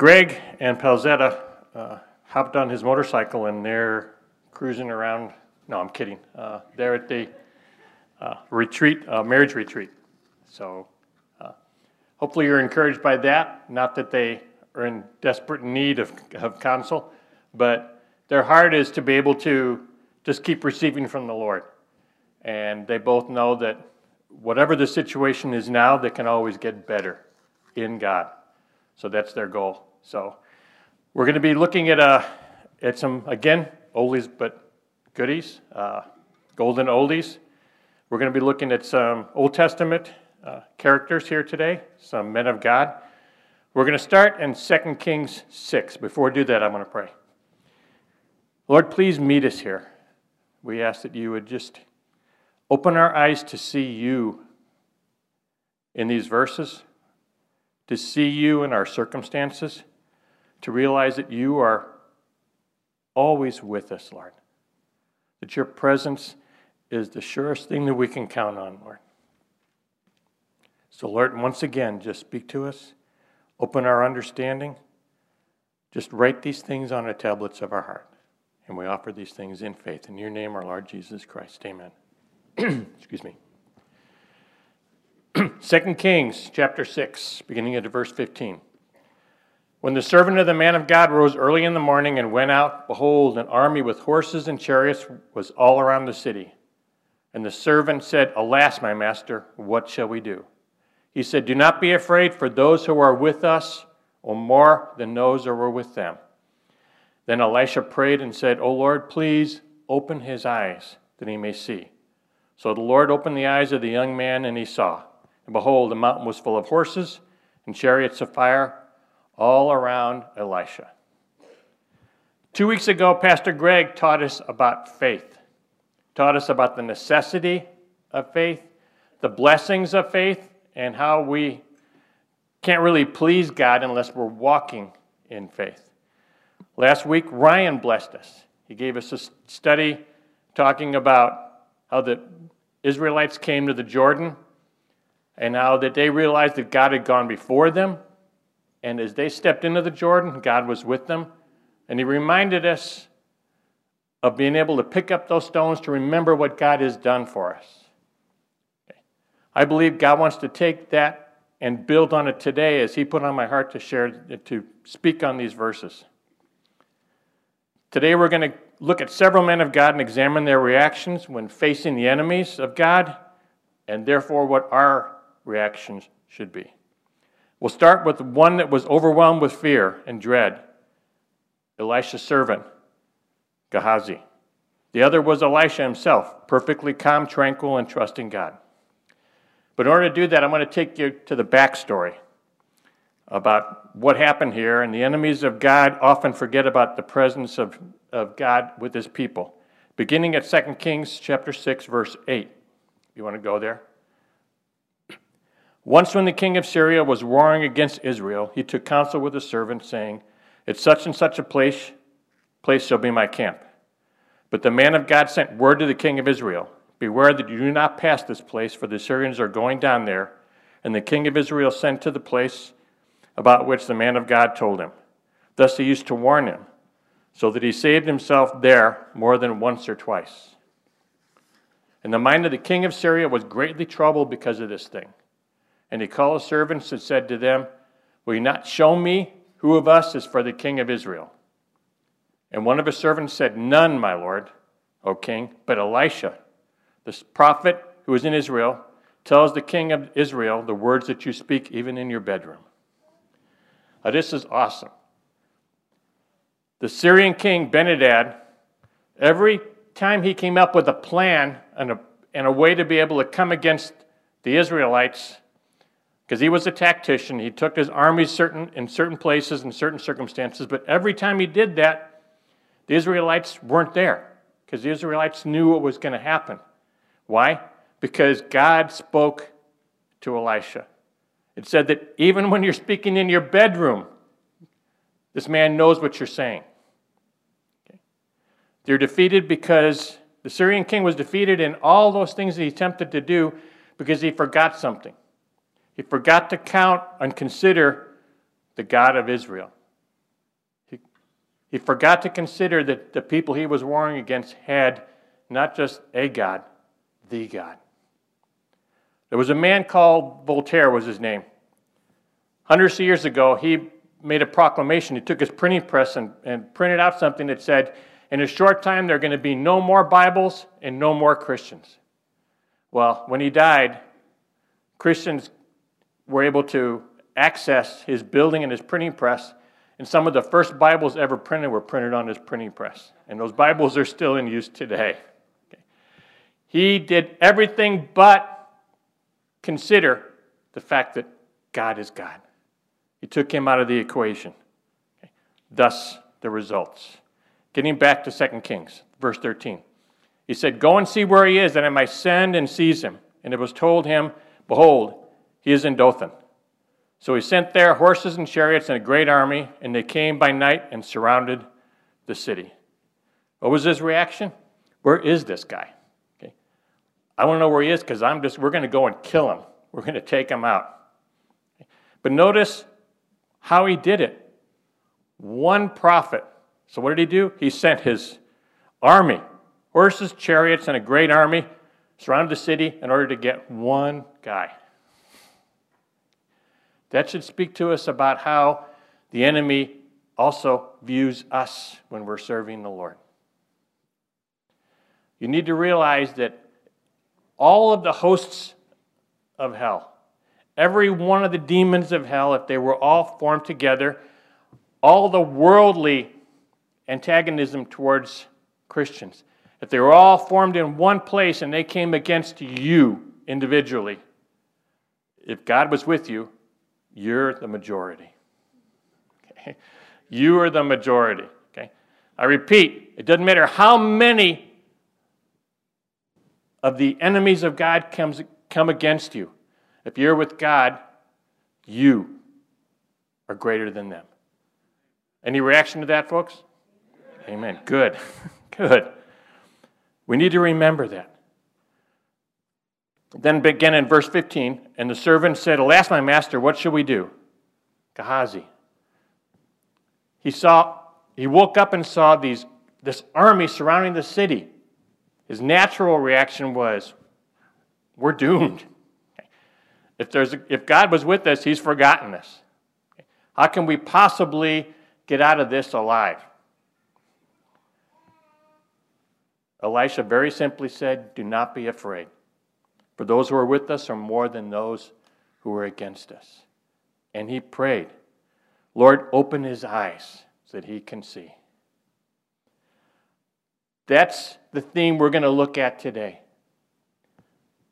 Greg and Palzetta uh, hopped on his motorcycle and they're cruising around. No, I'm kidding. Uh, they're at the uh, retreat, uh, marriage retreat. So uh, hopefully you're encouraged by that. Not that they are in desperate need of, of counsel, but their heart is to be able to just keep receiving from the Lord. And they both know that whatever the situation is now, they can always get better in God. So that's their goal. So we're going to be looking at, uh, at some, again, oldies but goodies, uh, golden oldies. We're going to be looking at some Old Testament uh, characters here today, some men of God. We're going to start in 2 Kings 6. Before I do that, I'm going to pray. Lord, please meet us here. We ask that you would just open our eyes to see you in these verses, to see you in our circumstances, to realize that you are always with us, Lord. That your presence is the surest thing that we can count on, Lord. So, Lord, once again, just speak to us, open our understanding. Just write these things on the tablets of our heart. And we offer these things in faith. In your name, our Lord Jesus Christ. Amen. Excuse me. 2 Kings chapter 6, beginning at verse 15. When the servant of the man of God rose early in the morning and went out, behold, an army with horses and chariots was all around the city. And the servant said, Alas, my master, what shall we do? He said, Do not be afraid, for those who are with us are more than those who are with them. Then Elisha prayed and said, O Lord, please open his eyes that he may see. So the Lord opened the eyes of the young man, and he saw. And behold, the mountain was full of horses and chariots of fire all around Elisha. Two weeks ago, Pastor Greg taught us about faith, taught us about the necessity of faith, the blessings of faith, and how we can't really please God unless we're walking in faith. Last week, Ryan blessed us. He gave us a study talking about how the Israelites came to the Jordan and how that they realized that God had gone before them. And as they stepped into the Jordan, God was with them. And he reminded us of being able to pick up those stones to remember what God has done for us. Okay. I believe God wants to take that and build on it today as he put on my heart to share to speak on these verses. Today we're going to look at several men of God and examine their reactions when facing the enemies of God, and therefore what our reactions should be. We'll start with one that was overwhelmed with fear and dread Elisha's servant, Gehazi. The other was Elisha himself, perfectly calm, tranquil, and trusting God. But in order to do that, I'm going to take you to the backstory about what happened here, and the enemies of God often forget about the presence of, of God with his people. Beginning at 2 Kings chapter 6, verse 8. You want to go there? Once, when the king of Syria was warring against Israel, he took counsel with his servant, saying, At such and such a place, place shall be my camp. But the man of God sent word to the king of Israel Beware that you do not pass this place, for the Syrians are going down there. And the king of Israel sent to the place about which the man of God told him. Thus he used to warn him, so that he saved himself there more than once or twice. And the mind of the king of Syria was greatly troubled because of this thing. And he called his servants and said to them, Will you not show me who of us is for the king of Israel? And one of his servants said, None, my lord, O king, but Elisha, the prophet who is in Israel, tells the king of Israel the words that you speak even in your bedroom. Now, this is awesome. The Syrian king Benhadad, every time he came up with a plan and a, and a way to be able to come against the Israelites, because he was a tactician, he took his armies certain, in certain places in certain circumstances, but every time he did that, the Israelites weren't there because the Israelites knew what was going to happen. Why? Because God spoke to Elisha. It said that even when you're speaking in your bedroom, this man knows what you're saying. Okay. They're defeated because the Syrian king was defeated in all those things that he attempted to do because he forgot something. He forgot to count and consider the God of Israel. He forgot to consider that the people he was warring against had not just a God, the God. There was a man called Voltaire, was his name. Hundreds of years ago, he made a proclamation. He took his printing press and, and printed out something that said, In a short time, there are going to be no more Bibles and no more Christians. Well, when he died, Christians were able to access his building and his printing press, and some of the first Bibles ever printed were printed on his printing press. And those Bibles are still in use today. Okay. He did everything but consider the fact that God is God. He took him out of the equation. Okay. Thus, the results. Getting back to 2 Kings, verse 13. He said, Go and see where he is, that I might send and seize him. And it was told him, Behold, he is in Dothan. So he sent there horses and chariots and a great army, and they came by night and surrounded the city. What was his reaction? Where is this guy? Okay. I want to know where he is because I'm just we're going to go and kill him. We're going to take him out. But notice how he did it. One prophet. So what did he do? He sent his army, horses, chariots, and a great army, surrounded the city in order to get one guy. That should speak to us about how the enemy also views us when we're serving the Lord. You need to realize that all of the hosts of hell, every one of the demons of hell, if they were all formed together, all the worldly antagonism towards Christians, if they were all formed in one place and they came against you individually, if God was with you, you're the majority. Okay? You are the majority. Okay? I repeat, it doesn't matter how many of the enemies of God comes, come against you. If you're with God, you are greater than them. Any reaction to that, folks? Amen. Good. Good. We need to remember that. Then begin in verse 15, and the servant said, Alas, my master, what shall we do? Gehazi. He saw, he woke up and saw these, this army surrounding the city. His natural reaction was, We're doomed. If, there's if God was with us, He's forgotten us. How can we possibly get out of this alive? Elisha very simply said, Do not be afraid. For those who are with us are more than those who are against us. And he prayed, Lord, open his eyes so that he can see. That's the theme we're going to look at today.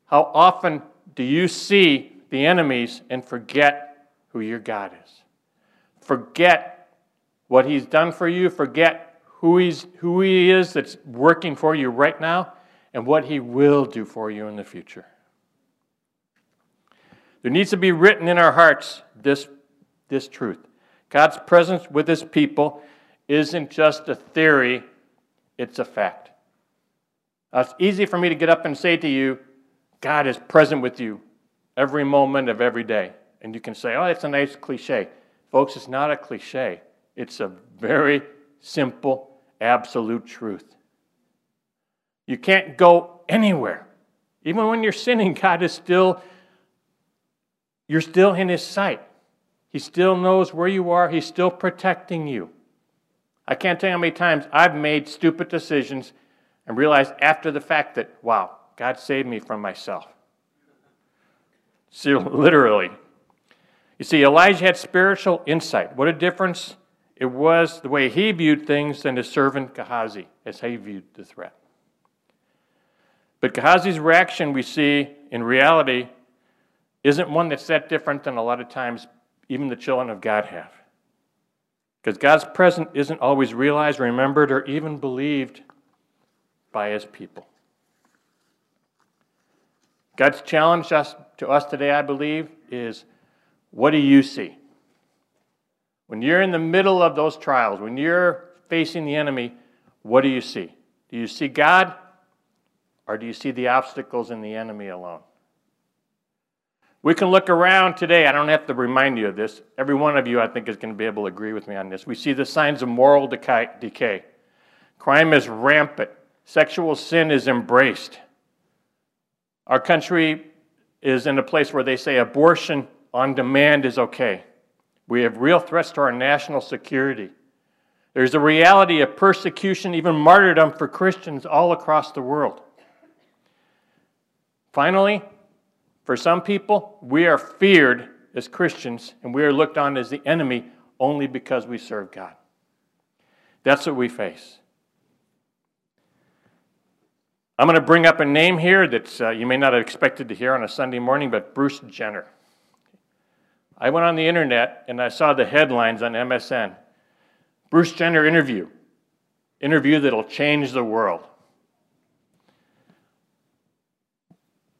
How often do you see the enemies and forget who your God is? Forget what he's done for you, forget who, he's, who he is that's working for you right now, and what he will do for you in the future. There needs to be written in our hearts this, this truth. God's presence with his people isn't just a theory, it's a fact. Now, it's easy for me to get up and say to you, God is present with you every moment of every day. And you can say, oh, that's a nice cliche. Folks, it's not a cliche, it's a very simple, absolute truth. You can't go anywhere. Even when you're sinning, God is still you're still in His sight. He still knows where you are, He's still protecting you. I can't tell you how many times I've made stupid decisions and realized after the fact that, wow, God saved me from myself. See, literally. You see, Elijah had spiritual insight. What a difference it was the way he viewed things than his servant Gehazi as he viewed the threat. But Gehazi's reaction, we see in reality, isn't one that's that different than a lot of times even the children of God have. Because God's presence isn't always realized, remembered, or even believed by his people. God's challenge us, to us today, I believe, is what do you see? When you're in the middle of those trials, when you're facing the enemy, what do you see? Do you see God, or do you see the obstacles in the enemy alone? We can look around today. I don't have to remind you of this. Every one of you, I think, is going to be able to agree with me on this. We see the signs of moral decay. Crime is rampant, sexual sin is embraced. Our country is in a place where they say abortion on demand is okay. We have real threats to our national security. There's a reality of persecution, even martyrdom for Christians all across the world. Finally, for some people, we are feared as Christians and we are looked on as the enemy only because we serve God. That's what we face. I'm going to bring up a name here that uh, you may not have expected to hear on a Sunday morning, but Bruce Jenner. I went on the internet and I saw the headlines on MSN Bruce Jenner interview, interview that'll change the world.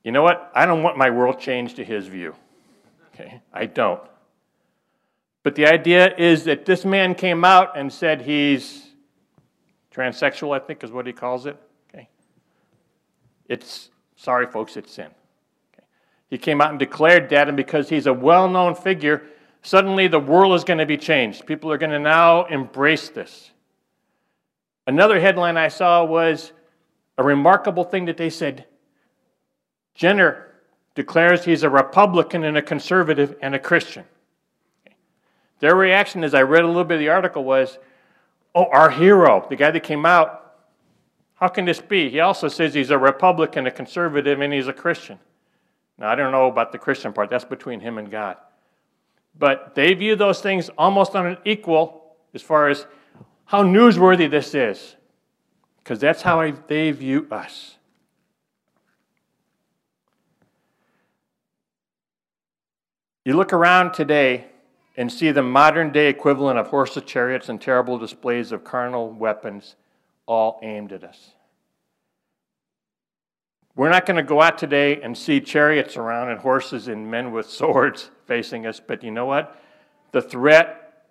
You know what? I don't want my world changed to his view. Okay? I don't. But the idea is that this man came out and said he's transsexual, I think is what he calls it. Okay? It's, sorry folks, it's sin. Okay? He came out and declared that, and because he's a well known figure, suddenly the world is going to be changed. People are going to now embrace this. Another headline I saw was a remarkable thing that they said Jenner declares he's a Republican and a conservative and a Christian. Their reaction, as I read a little bit of the article, was, Oh, our hero, the guy that came out, how can this be? He also says he's a Republican, a conservative, and he's a Christian. Now, I don't know about the Christian part, that's between him and God. But they view those things almost on an equal as far as how newsworthy this is, because that's how they view us. You look around today and see the modern day equivalent of horses, chariots, and terrible displays of carnal weapons all aimed at us. We're not going to go out today and see chariots around and horses and men with swords facing us, but you know what? The threat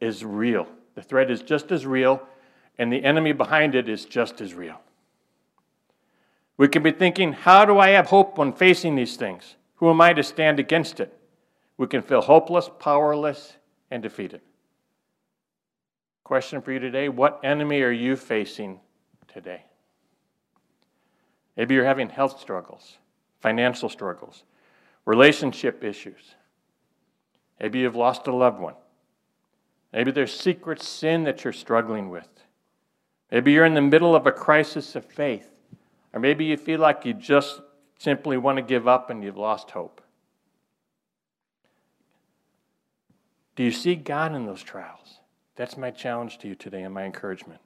is real. The threat is just as real, and the enemy behind it is just as real. We can be thinking, how do I have hope when facing these things? Who am I to stand against it? We can feel hopeless, powerless, and defeated. Question for you today What enemy are you facing today? Maybe you're having health struggles, financial struggles, relationship issues. Maybe you've lost a loved one. Maybe there's secret sin that you're struggling with. Maybe you're in the middle of a crisis of faith. Or maybe you feel like you just simply want to give up and you've lost hope. Do you see God in those trials? That's my challenge to you today and my encouragement.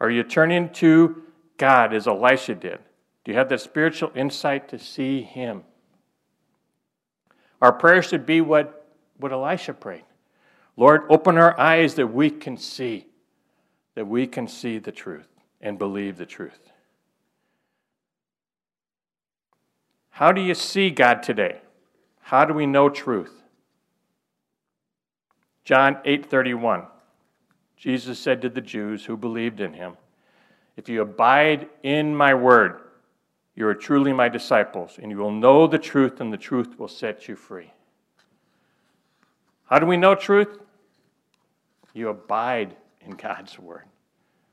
Are you turning to God as Elisha did? Do you have that spiritual insight to see Him? Our prayer should be what, what Elisha prayed Lord, open our eyes that we can see, that we can see the truth and believe the truth. How do you see God today? How do we know truth? John 8:31. Jesus said to the Jews who believed in him, "If you abide in my word, you are truly my disciples, and you will know the truth, and the truth will set you free." How do we know truth? You abide in God's word.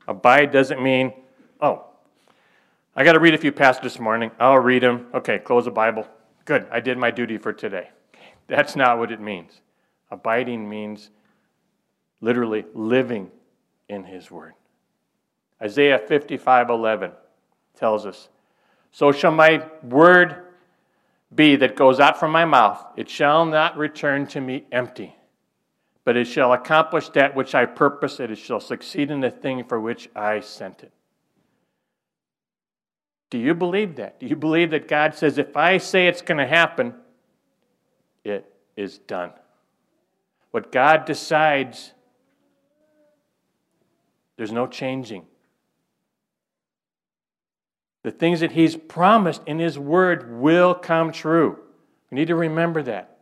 Abide doesn't mean, oh, I got to read a few passages this morning. I'll read them. Okay, close the Bible. Good, I did my duty for today. That's not what it means. Abiding means literally living in his word. Isaiah 55 11 tells us, So shall my word be that goes out from my mouth. It shall not return to me empty, but it shall accomplish that which I purpose, and it shall succeed in the thing for which I sent it. Do you believe that? Do you believe that God says, if I say it's going to happen, it is done? What God decides, there's no changing. The things that He's promised in His Word will come true. We need to remember that.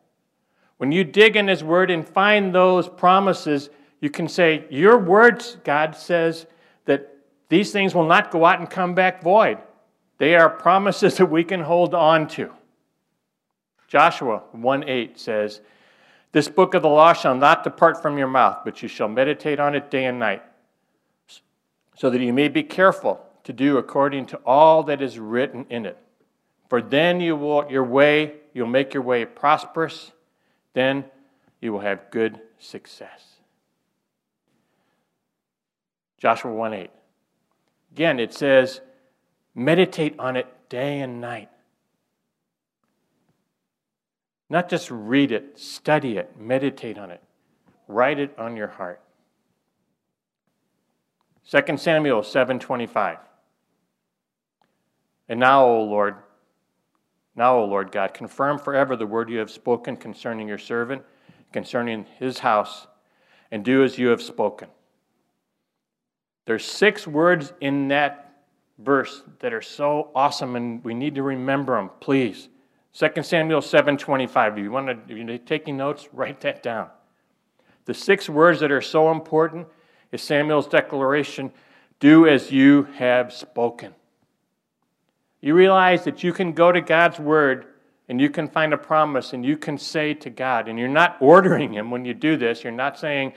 When you dig in His Word and find those promises, you can say, Your words, God says, that these things will not go out and come back void. They are promises that we can hold on to. Joshua 1 8 says, This book of the law shall not depart from your mouth, but you shall meditate on it day and night, so that you may be careful to do according to all that is written in it. For then you will your way, you'll make your way prosperous, then you will have good success. Joshua 1 8. Again, it says, meditate on it day and night. Not just read it, study it, meditate on it, write it on your heart. 2 Samuel 7:25 And now, O Lord, now, O Lord God, confirm forever the word you have spoken concerning your servant, concerning his house, and do as you have spoken. There's six words in that verse that are so awesome, and we need to remember them, please. 2 Samuel 7:25. If you want to, if you're taking notes, write that down. The six words that are so important is Samuel's declaration, "Do as you have spoken." You realize that you can go to God's word and you can find a promise and you can say to God, and you're not ordering him when you do this. You're not saying,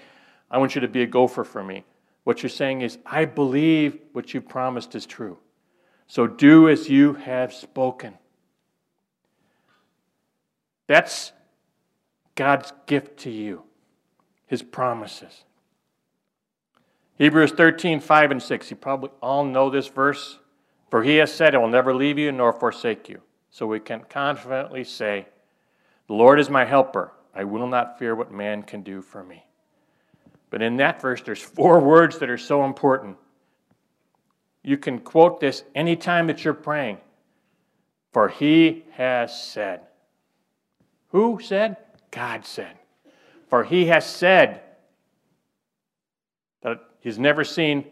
"I want you to be a gopher for me." What you're saying is, "I believe what you promised is true." So do as you have spoken. That's God's gift to you, His promises. Hebrews 13, 5 and 6. You probably all know this verse. For he has said, I will never leave you nor forsake you. So we can confidently say, The Lord is my helper. I will not fear what man can do for me. But in that verse, there's four words that are so important. You can quote this anytime that you're praying. For he has said. Who said? God said. For he has said that he's never seen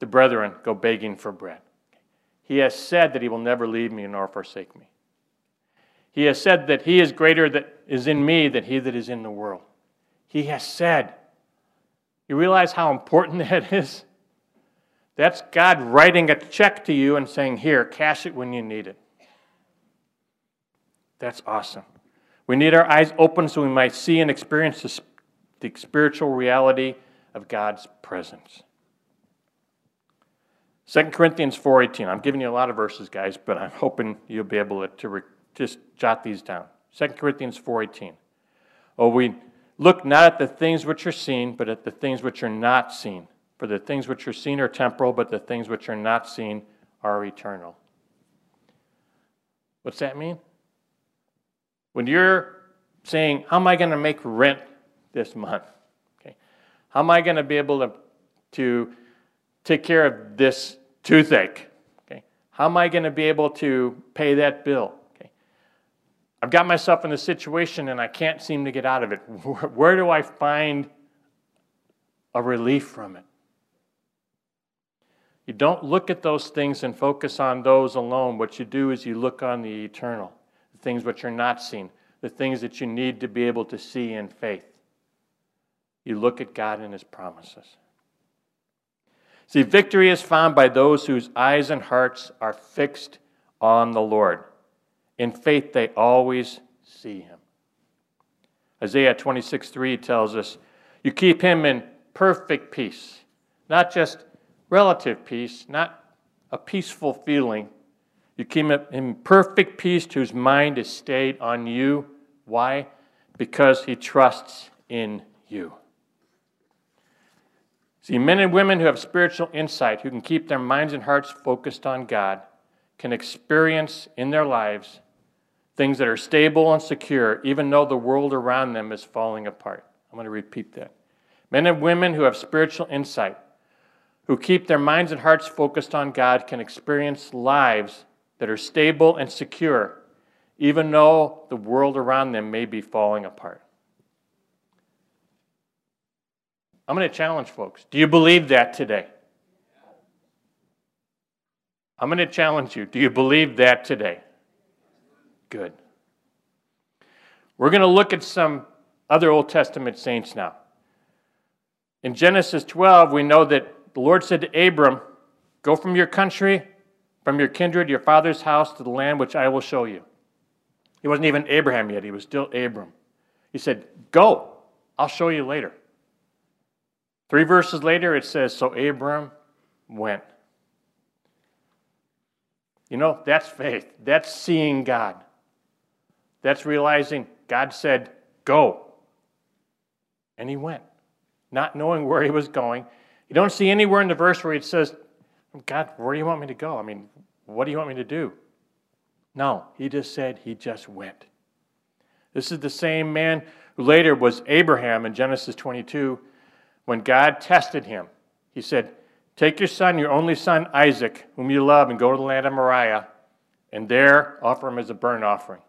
the brethren go begging for bread. He has said that he will never leave me nor forsake me. He has said that he is greater that is in me than he that is in the world. He has said. You realize how important that is? That's God writing a check to you and saying, Here, cash it when you need it. That's awesome. We need our eyes open so we might see and experience the, spiritual reality of God's presence. 2 Corinthians 4.18. I'm giving you a lot of verses, guys, but I'm hoping you'll be able to, to re, just jot these down. 2 Corinthians 4.18. Oh, we look not at the things which are seen, but at the things which are not seen. For the things which are seen are temporal, but the things which are not seen are eternal. What's that mean? When you're saying, How am I going to make rent this month? Okay. How am I going to be able to, to take care of this toothache? Okay. How am I going to be able to pay that bill? Okay. I've got myself in a situation and I can't seem to get out of it. Where do I find a relief from it? You don't look at those things and focus on those alone. What you do is you look on the eternal things which are not seen, the things that you need to be able to see in faith. You look at God and His promises. See, victory is found by those whose eyes and hearts are fixed on the Lord. In faith, they always see Him. Isaiah 26 3 tells us, You keep Him in perfect peace, not just relative peace, not a peaceful feeling, you keep him in perfect peace whose mind is stayed on you. Why? Because he trusts in you. See, men and women who have spiritual insight, who can keep their minds and hearts focused on God, can experience in their lives things that are stable and secure, even though the world around them is falling apart. I'm going to repeat that. Men and women who have spiritual insight, who keep their minds and hearts focused on God, can experience lives that are stable and secure, even though the world around them may be falling apart. I'm going to challenge folks. Do you believe that today? I'm going to challenge you. Do you believe that today? Good. We're going to look at some other Old Testament saints now. In Genesis 12, we know that the Lord said to Abram, Go from your country from your kindred, your father's house, to the land which I will show you. He wasn't even Abraham yet, he was still Abram. He said, Go, I'll show you later. Three verses later, it says, So Abram went. You know, that's faith. That's seeing God. That's realizing God said, Go. And he went, not knowing where he was going. You don't see anywhere in the verse where it says, God, where do you want me to go? I mean, what do you want me to do? No, he just said he just went. This is the same man who later was Abraham in Genesis 22 when God tested him. He said, Take your son, your only son, Isaac, whom you love, and go to the land of Moriah, and there offer him as a burnt offering.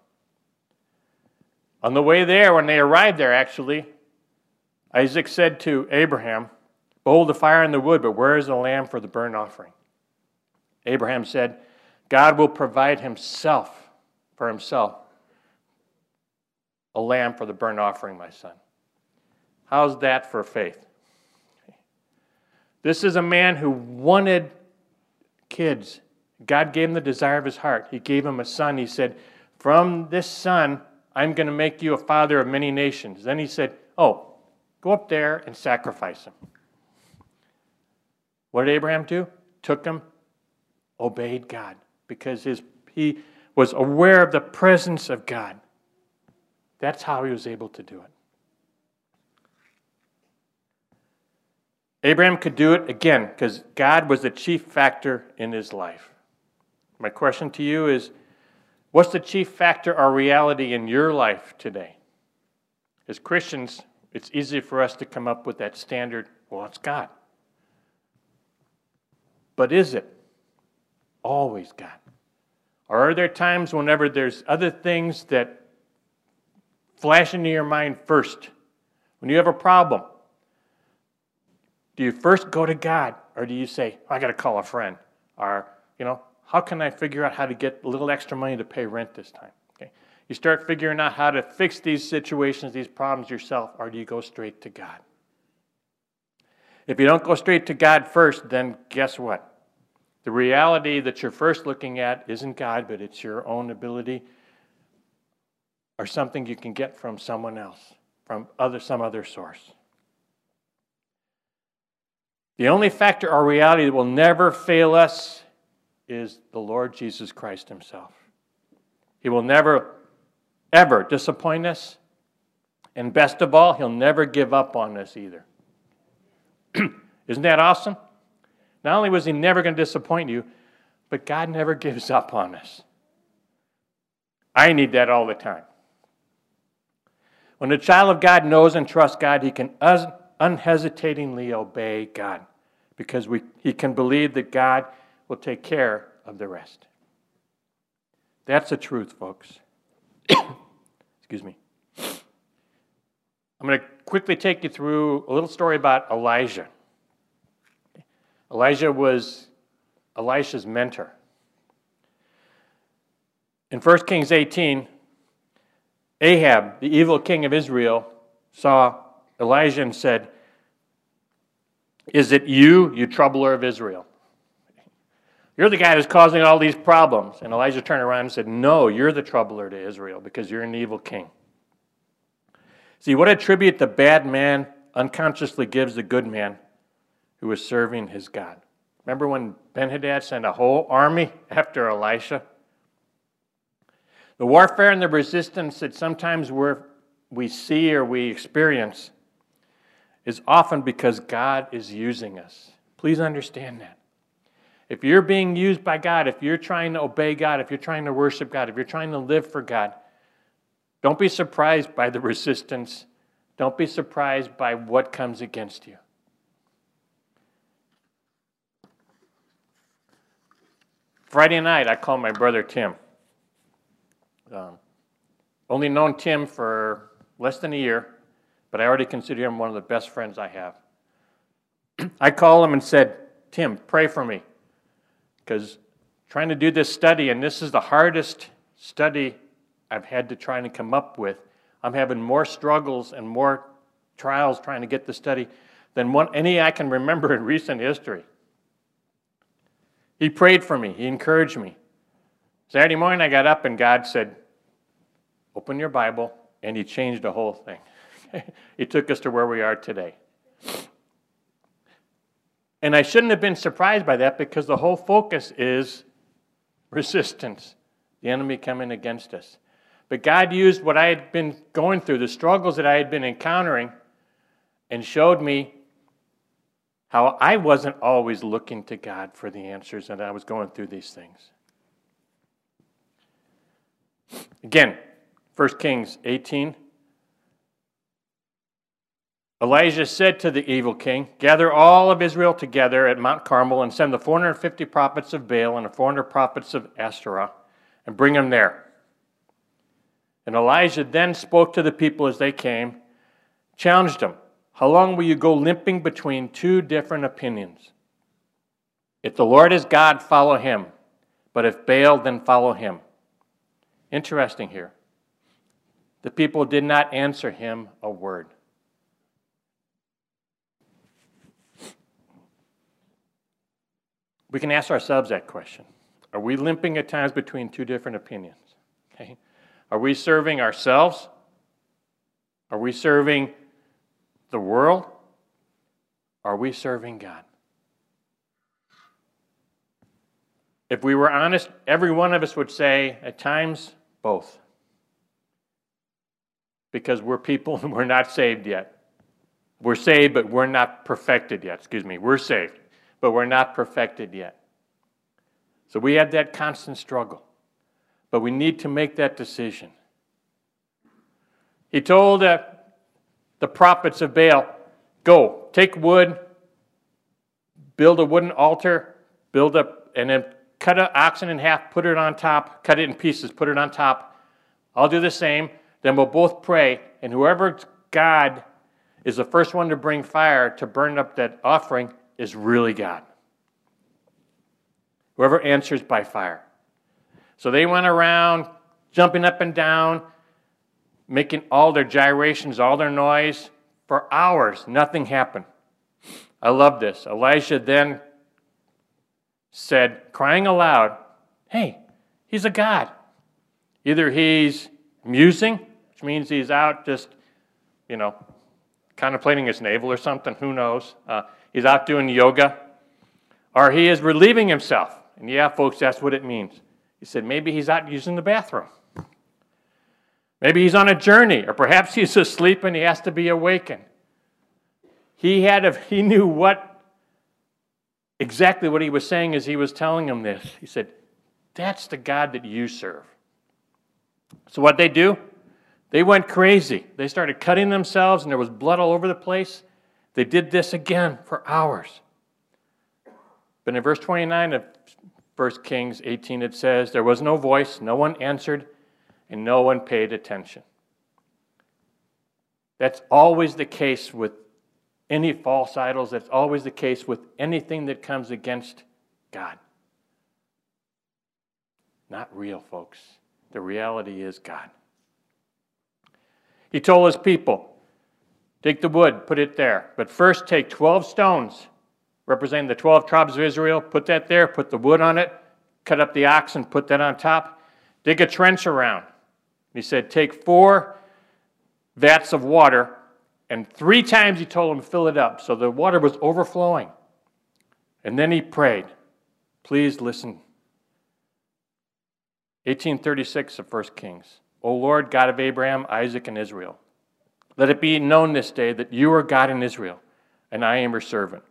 On the way there, when they arrived there, actually, Isaac said to Abraham, Behold the fire and the wood, but where is the lamb for the burnt offering? Abraham said, God will provide himself for himself a lamb for the burnt offering, my son. How's that for faith? This is a man who wanted kids. God gave him the desire of his heart. He gave him a son. He said, From this son, I'm going to make you a father of many nations. Then he said, Oh, go up there and sacrifice him. What did Abraham do? Took him, obeyed God, because his, he was aware of the presence of God. That's how he was able to do it. Abraham could do it again because God was the chief factor in his life. My question to you is what's the chief factor or reality in your life today? As Christians, it's easy for us to come up with that standard well, it's God. But is it always God? Or are there times whenever there's other things that flash into your mind first? When you have a problem, do you first go to God or do you say, I got to call a friend? Or, you know, how can I figure out how to get a little extra money to pay rent this time? Okay. You start figuring out how to fix these situations, these problems yourself, or do you go straight to God? If you don't go straight to God first, then guess what? The reality that you're first looking at isn't God, but it's your own ability or something you can get from someone else, from other, some other source. The only factor or reality that will never fail us is the Lord Jesus Christ Himself. He will never, ever disappoint us. And best of all, He'll never give up on us either. Isn't that awesome? Not only was He never going to disappoint you, but God never gives up on us. I need that all the time. When a child of God knows and trusts God, he can unhesitatingly obey God because we, he can believe that God will take care of the rest. That's the truth, folks. Excuse me. I'm going to quickly take you through a little story about Elijah. Elijah was Elisha's mentor. In 1 Kings 18, Ahab, the evil king of Israel, saw Elijah and said, Is it you, you troubler of Israel? You're the guy who's causing all these problems. And Elijah turned around and said, No, you're the troubler to Israel because you're an evil king. See, what a tribute the bad man unconsciously gives the good man who is serving his God. Remember when Ben Hadad sent a whole army after Elisha? The warfare and the resistance that sometimes we see or we experience is often because God is using us. Please understand that. If you're being used by God, if you're trying to obey God, if you're trying to worship God, if you're trying to live for God, don't be surprised by the resistance. Don't be surprised by what comes against you. Friday night, I called my brother Tim. Um, only known Tim for less than a year, but I already consider him one of the best friends I have. I called him and said, Tim, pray for me. Because trying to do this study, and this is the hardest study I've had to try and come up with. I'm having more struggles and more trials trying to get the study than one, any I can remember in recent history. He prayed for me, he encouraged me. Saturday morning, I got up and God said, Open your Bible, and he changed the whole thing. he took us to where we are today. And I shouldn't have been surprised by that because the whole focus is resistance, the enemy coming against us. But God used what I had been going through, the struggles that I had been encountering, and showed me how I wasn't always looking to God for the answers and I was going through these things. Again, 1 Kings 18. Elijah said to the evil king, Gather all of Israel together at Mount Carmel and send the 450 prophets of Baal and the 400 prophets of Asherah and bring them there. And Elijah then spoke to the people as they came, challenged them How long will you go limping between two different opinions? If the Lord is God, follow him. But if Baal, then follow him. Interesting here. The people did not answer him a word. We can ask ourselves that question. Are we limping at times between two different opinions? Okay. Are we serving ourselves? Are we serving the world? Are we serving God? If we were honest, every one of us would say, at times, both because we're people and we're not saved yet. We're saved, but we're not perfected yet. Excuse me. We're saved, but we're not perfected yet. So we have that constant struggle. But we need to make that decision. He told uh, the prophets of Baal go, take wood, build a wooden altar, build up, and then cut an oxen in half, put it on top, cut it in pieces, put it on top. I'll do the same. Then we'll both pray, and whoever God is the first one to bring fire to burn up that offering is really God. Whoever answers by fire. So they went around jumping up and down, making all their gyrations, all their noise for hours. Nothing happened. I love this. Elijah then said, crying aloud, Hey, he's a God. Either he's musing which means he's out just, you know, contemplating his navel or something. Who knows? Uh, he's out doing yoga. Or he is relieving himself. And yeah, folks, that's what it means. He said maybe he's out using the bathroom. Maybe he's on a journey, or perhaps he's asleep and he has to be awakened. He had a, he knew what exactly what he was saying as he was telling him this. He said, That's the God that you serve. So what they do? They went crazy. They started cutting themselves, and there was blood all over the place. They did this again for hours. But in verse 29 of 1 Kings 18, it says, There was no voice, no one answered, and no one paid attention. That's always the case with any false idols. That's always the case with anything that comes against God. Not real, folks. The reality is God. He told his people, Take the wood, put it there. But first take 12 stones representing the 12 tribes of Israel, put that there, put the wood on it, cut up the oxen, put that on top, dig a trench around. He said, Take four vats of water, and three times he told to fill it up. So the water was overflowing. And then he prayed, Please listen. 1836 of 1 Kings. O Lord, God of Abraham, Isaac, and Israel, let it be known this day that you are God in Israel, and I am your servant.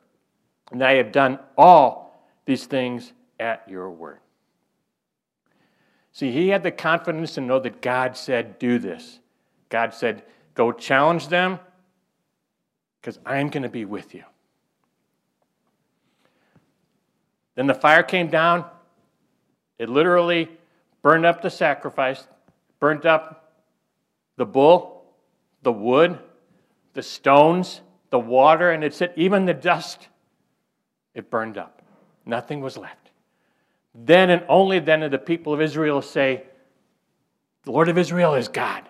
And I have done all these things at your word. See, he had the confidence to know that God said, Do this. God said, Go challenge them because I'm going to be with you. Then the fire came down. It literally burned up the sacrifice burnt up the bull, the wood, the stones, the water, and it said even the dust, it burned up. Nothing was left. Then and only then did the people of Israel say, The Lord of Israel is God.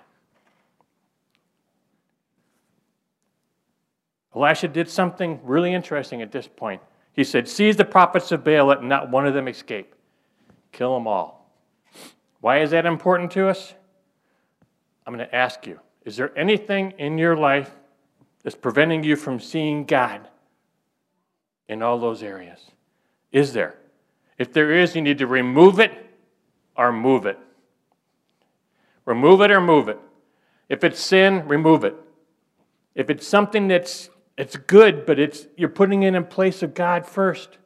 Elisha did something really interesting at this point. He said, Seize the prophets of Baal, let not one of them escape. Kill them all. Why is that important to us? I'm going to ask you is there anything in your life that's preventing you from seeing God in all those areas? Is there? If there is, you need to remove it or move it. Remove it or move it. If it's sin, remove it. If it's something that's it's good, but it's you're putting it in place of God first,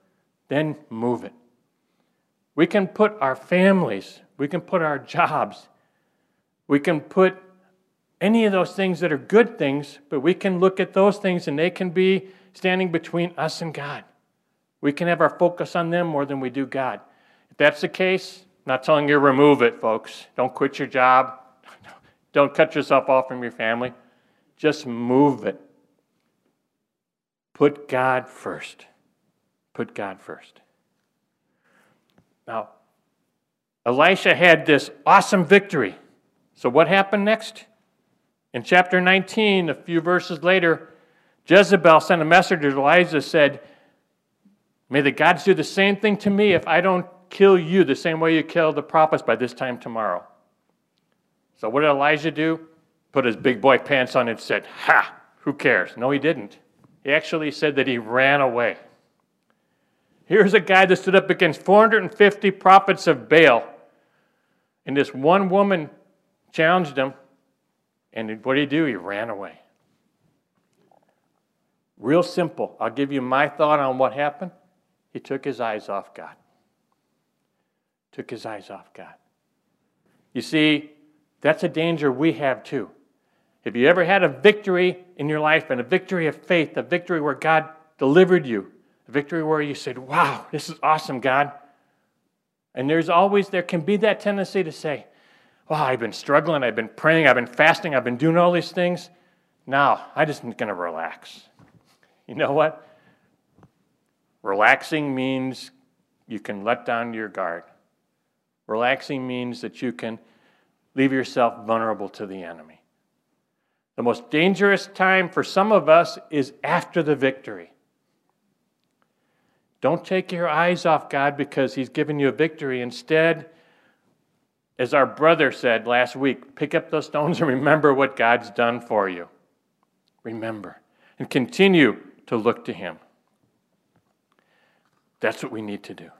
then move it. We can put our families, we can put our jobs, we can put any of those things that are good things, but we can look at those things and they can be standing between us and God. We can have our focus on them more than we do God. If that's the case, I'm not telling you remove it, folks. Don't quit your job. Don't cut yourself off from your family. Just move it. Put God first. Put God first. Now, Elisha had this awesome victory. So, what happened next? In chapter 19, a few verses later, Jezebel sent a messenger to Elijah and said, May the gods do the same thing to me if I don't kill you the same way you killed the prophets by this time tomorrow. So what did Elijah do? Put his big boy pants on and said, Ha, who cares? No, he didn't. He actually said that he ran away. Here's a guy that stood up against 450 prophets of Baal. And this one woman challenged him. And what did he do? He ran away. Real simple. I'll give you my thought on what happened. He took his eyes off God. Took his eyes off God. You see, that's a danger we have too. Have you ever had a victory in your life and a victory of faith, a victory where God delivered you, a victory where you said, Wow, this is awesome, God? And there's always, there can be that tendency to say, Wow, I've been struggling, I've been praying, I've been fasting, I've been doing all these things. Now, I just going to relax. You know what? Relaxing means you can let down your guard. Relaxing means that you can leave yourself vulnerable to the enemy. The most dangerous time for some of us is after the victory. Don't take your eyes off God because He's given you a victory. Instead, as our brother said last week, pick up those stones and remember what God's done for you. Remember. And continue to look to Him. That's what we need to do.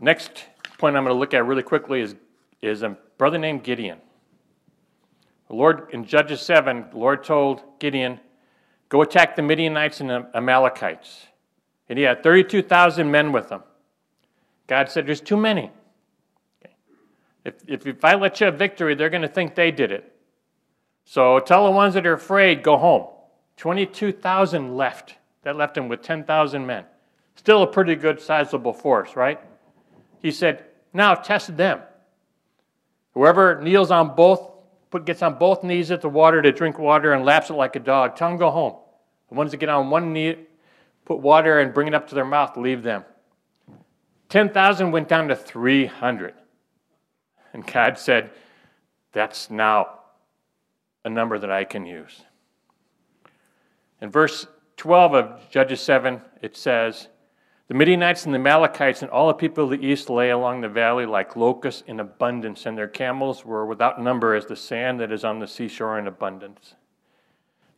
Next point I'm going to look at really quickly is, is a brother named Gideon. The Lord, in Judges 7, the Lord told Gideon, Go attack the Midianites and the Amalekites. And he had 32,000 men with him. God said, There's too many. If, if, if I let you have victory, they're going to think they did it. So tell the ones that are afraid, go home. 22,000 left. That left him with 10,000 men. Still a pretty good, sizable force, right? He said, Now test them. Whoever kneels on both, gets on both knees at the water to drink water and laps it like a dog, tell them go home. The ones that get on one knee, put water and bring it up to their mouth, leave them. 10,000 went down to 300. And God said, That's now a number that I can use. In verse 12 of Judges 7, it says, The Midianites and the Amalekites and all the people of the east lay along the valley like locusts in abundance, and their camels were without number as the sand that is on the seashore in abundance.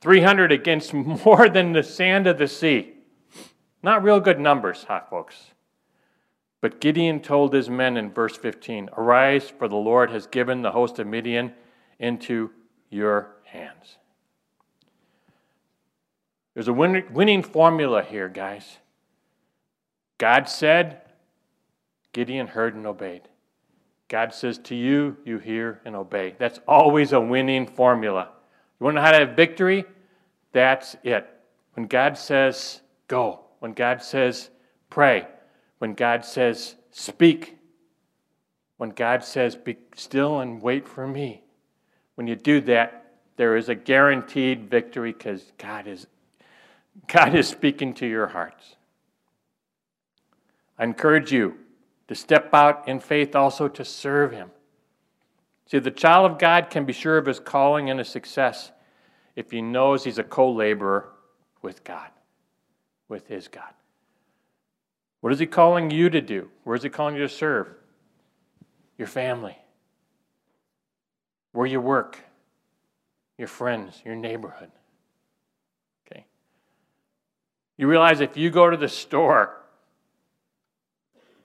300 against more than the sand of the sea. Not real good numbers, huh, folks? But Gideon told his men in verse 15 Arise, for the Lord has given the host of Midian into your hands. There's a winning formula here, guys. God said, Gideon heard and obeyed. God says to you, you hear and obey. That's always a winning formula. You want to know how to have victory? That's it. When God says, go. When God says, pray. When God says, speak. When God says, be still and wait for me. When you do that, there is a guaranteed victory because God is God is speaking to your hearts. I encourage you to step out in faith also to serve Him. See, the child of God can be sure of his calling and his success if he knows he's a co laborer with God, with his God. What is he calling you to do? Where is he calling you to serve? Your family, where you work, your friends, your neighborhood. Okay? You realize if you go to the store,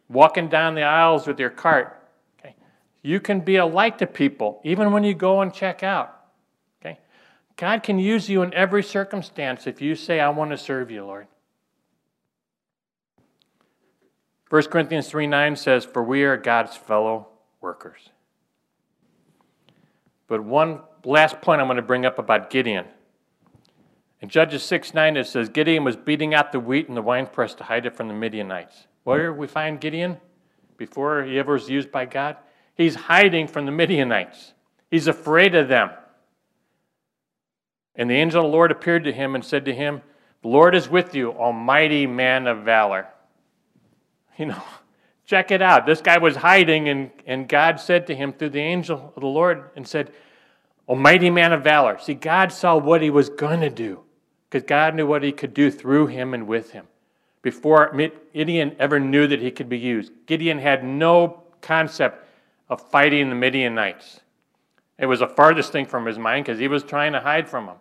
walking down the aisles with your cart, okay, you can be a light to people even when you go and check out. Okay? God can use you in every circumstance if you say, I want to serve you, Lord. 1 Corinthians 3 9 says, For we are God's fellow workers. But one last point I'm going to bring up about Gideon. In Judges 6 9, it says, Gideon was beating out the wheat in the winepress to hide it from the Midianites. Where we find Gideon before he ever was used by God? He's hiding from the Midianites, he's afraid of them. And the angel of the Lord appeared to him and said to him, The Lord is with you, almighty man of valor. You know, check it out. This guy was hiding, and, and God said to him through the angel of the Lord and said, Almighty man of valor. See, God saw what he was going to do because God knew what he could do through him and with him. Before Gideon ever knew that he could be used, Gideon had no concept of fighting the Midianites. It was the farthest thing from his mind because he was trying to hide from them.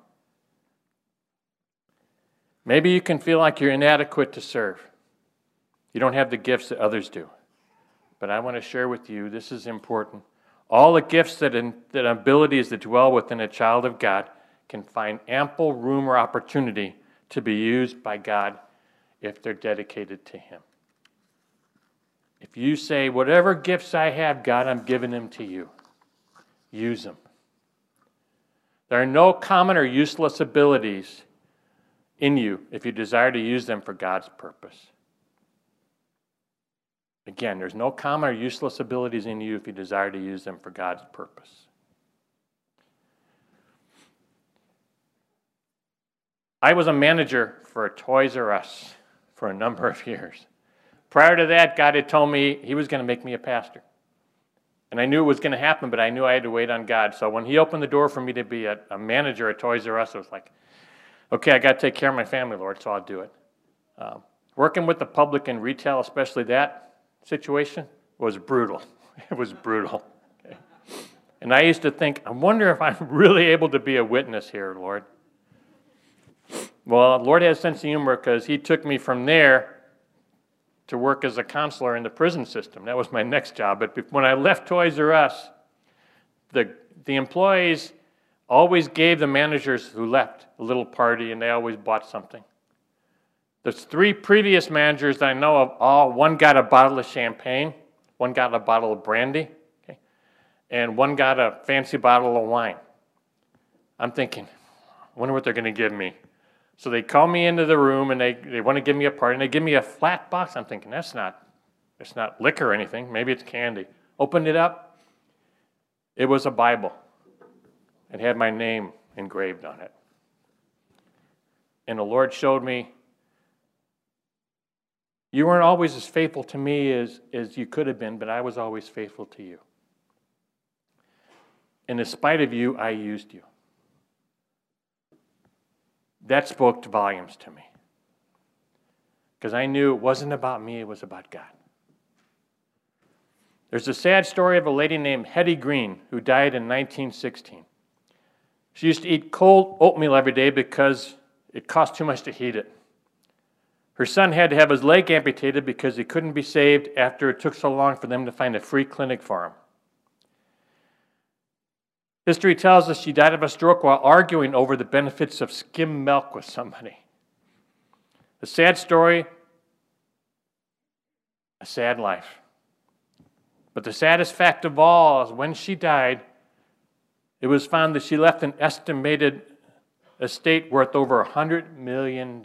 Maybe you can feel like you're inadequate to serve. You don't have the gifts that others do. But I want to share with you this is important. All the gifts that, that abilities that dwell within a child of God can find ample room or opportunity to be used by God if they're dedicated to Him. If you say, Whatever gifts I have, God, I'm giving them to you, use them. There are no common or useless abilities in you if you desire to use them for God's purpose. Again, there's no common or useless abilities in you if you desire to use them for God's purpose. I was a manager for Toys R Us for a number of years. Prior to that, God had told me He was going to make me a pastor. And I knew it was going to happen, but I knew I had to wait on God. So when He opened the door for me to be a, a manager at Toys R Us, it was like, okay, I got to take care of my family, Lord, so I'll do it. Um, working with the public and retail, especially that, situation was brutal. It was brutal. And I used to think, I wonder if I'm really able to be a witness here, Lord. Well, Lord has sense of humor because He took me from there to work as a counselor in the prison system. That was my next job. But when I left Toys R Us, the, the employees always gave the managers who left a little party and they always bought something. There's three previous managers I know of. All one got a bottle of champagne, one got a bottle of brandy, okay, and one got a fancy bottle of wine. I'm thinking, wonder what they're going to give me. So they call me into the room and they, they want to give me a party and they give me a flat box. I'm thinking, that's not, it's not liquor or anything. Maybe it's candy. Opened it up. It was a Bible. It had my name engraved on it. And the Lord showed me you weren't always as faithful to me as, as you could have been, but I was always faithful to you. And in spite of you, I used you. That spoke volumes to me. Because I knew it wasn't about me, it was about God. There's a sad story of a lady named Hetty Green who died in 1916. She used to eat cold oatmeal every day because it cost too much to heat it. Her son had to have his leg amputated because he couldn't be saved after it took so long for them to find a free clinic for him. History tells us she died of a stroke while arguing over the benefits of skim milk with somebody. A sad story, a sad life. But the saddest fact of all is when she died, it was found that she left an estimated estate worth over $100 million.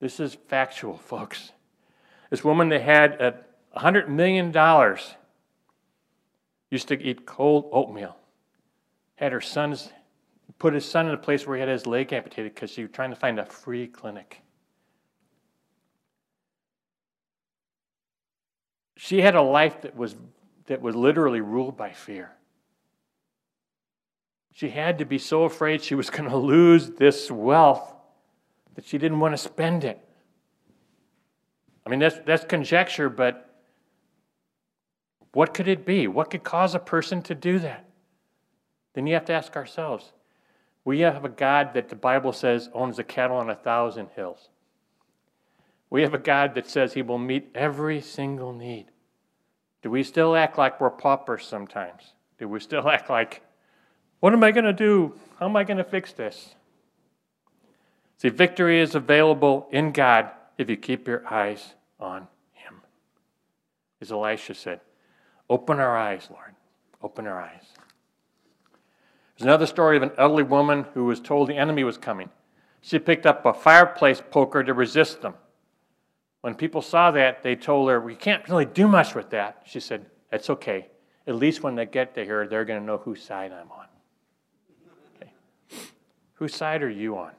This is factual, folks. This woman that had a $100 million used to eat cold oatmeal. Had her sons, put his son in a place where he had his leg amputated because she was trying to find a free clinic. She had a life that was, that was literally ruled by fear. She had to be so afraid she was going to lose this wealth that she didn't want to spend it. I mean, that's, that's conjecture, but what could it be? What could cause a person to do that? then you have to ask ourselves we have a God that the Bible says owns the cattle on a thousand hills. We have a God that says he will meet every single need. Do we still act like we're paupers sometimes? Do we still act like, what am I going to do? How am I going to fix this? See, victory is available in God if you keep your eyes on Him. As Elisha said, Open our eyes, Lord. Open our eyes. There's another story of an elderly woman who was told the enemy was coming. She picked up a fireplace poker to resist them. When people saw that, they told her, We can't really do much with that. She said, It's okay. At least when they get to here, they're going to know whose side I'm on. Okay. Whose side are you on?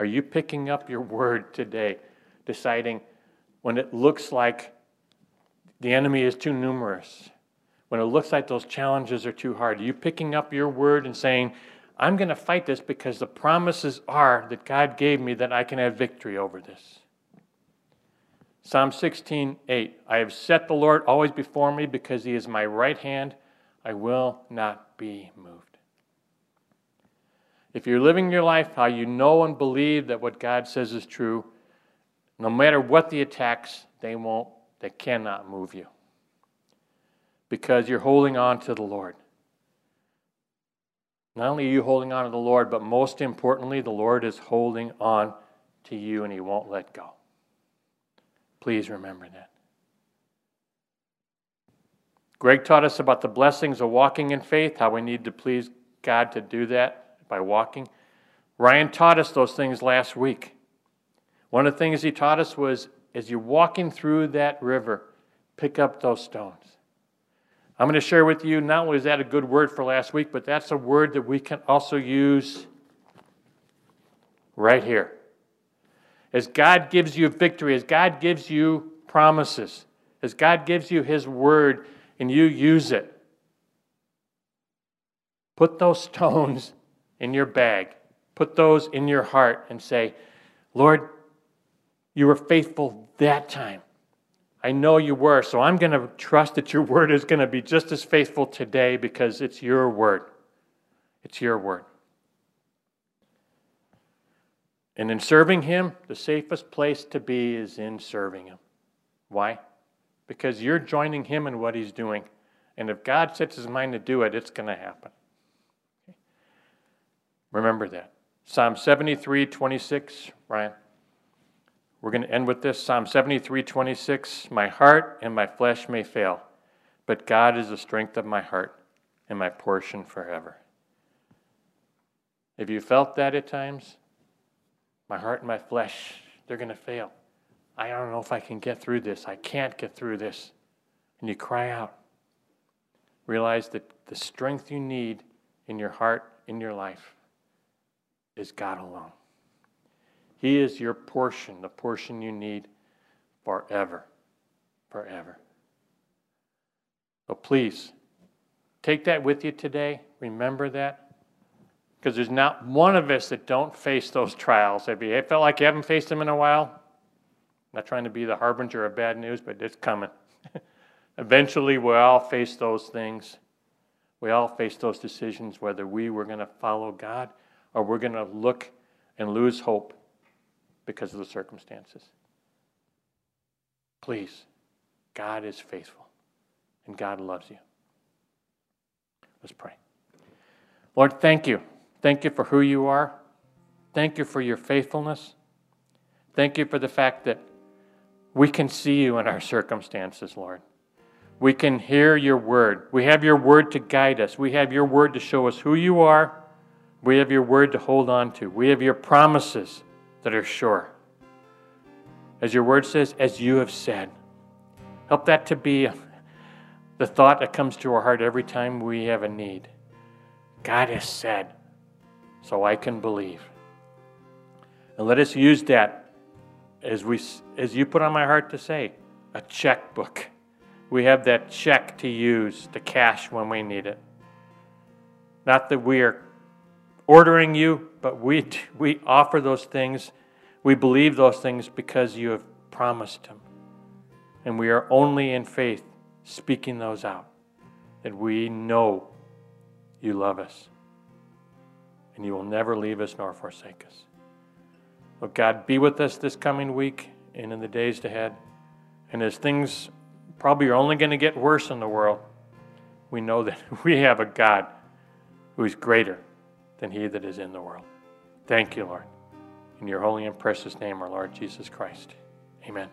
Are you picking up your word today, deciding when it looks like the enemy is too numerous, when it looks like those challenges are too hard? Are you picking up your word and saying, I'm going to fight this because the promises are that God gave me that I can have victory over this? Psalm 16, 8. I have set the Lord always before me because he is my right hand. I will not be moved. If you're living your life how you know and believe that what God says is true, no matter what the attacks, they won't, they cannot move you. Because you're holding on to the Lord. Not only are you holding on to the Lord, but most importantly, the Lord is holding on to you and He won't let go. Please remember that. Greg taught us about the blessings of walking in faith, how we need to please God to do that by walking. Ryan taught us those things last week. One of the things he taught us was as you're walking through that river, pick up those stones. I'm going to share with you not only is that a good word for last week, but that's a word that we can also use right here. As God gives you victory, as God gives you promises, as God gives you His word and you use it, put those stones in your bag. Put those in your heart and say, Lord, you were faithful that time. I know you were, so I'm going to trust that your word is going to be just as faithful today because it's your word. It's your word. And in serving Him, the safest place to be is in serving Him. Why? Because you're joining Him in what He's doing. And if God sets His mind to do it, it's going to happen. Remember that. Psalm 73, 26, Ryan. We're going to end with this. Psalm 73, 26. My heart and my flesh may fail, but God is the strength of my heart and my portion forever. Have you felt that at times? My heart and my flesh, they're going to fail. I don't know if I can get through this. I can't get through this. And you cry out. Realize that the strength you need in your heart, in your life, is God alone. He is your portion, the portion you need forever. Forever. So please, take that with you today. Remember that. Because there's not one of us that don't face those trials. Have you felt like you haven't faced them in a while? I'm not trying to be the harbinger of bad news, but it's coming. Eventually, we all face those things. We all face those decisions whether we were going to follow God or we're going to look and lose hope because of the circumstances. Please, God is faithful and God loves you. Let's pray. Lord, thank you. Thank you for who you are. Thank you for your faithfulness. Thank you for the fact that we can see you in our circumstances, Lord. We can hear your word. We have your word to guide us. We have your word to show us who you are we have your word to hold on to. We have your promises that are sure. As your word says, as you have said. Help that to be the thought that comes to our heart every time we have a need. God has said, so I can believe. And let us use that as we as you put on my heart to say, a checkbook. We have that check to use to cash when we need it. Not that we are ordering you, but we, we offer those things. We believe those things because you have promised them. And we are only in faith speaking those out that we know You love us. And you will never leave us nor forsake us. Well, God, be with us this coming week and in the days ahead. And as things probably are only going to get worse in the world, we know that we have a God who is greater than he that is in the world. Thank you, Lord. In your holy and precious name, our Lord Jesus Christ. Amen.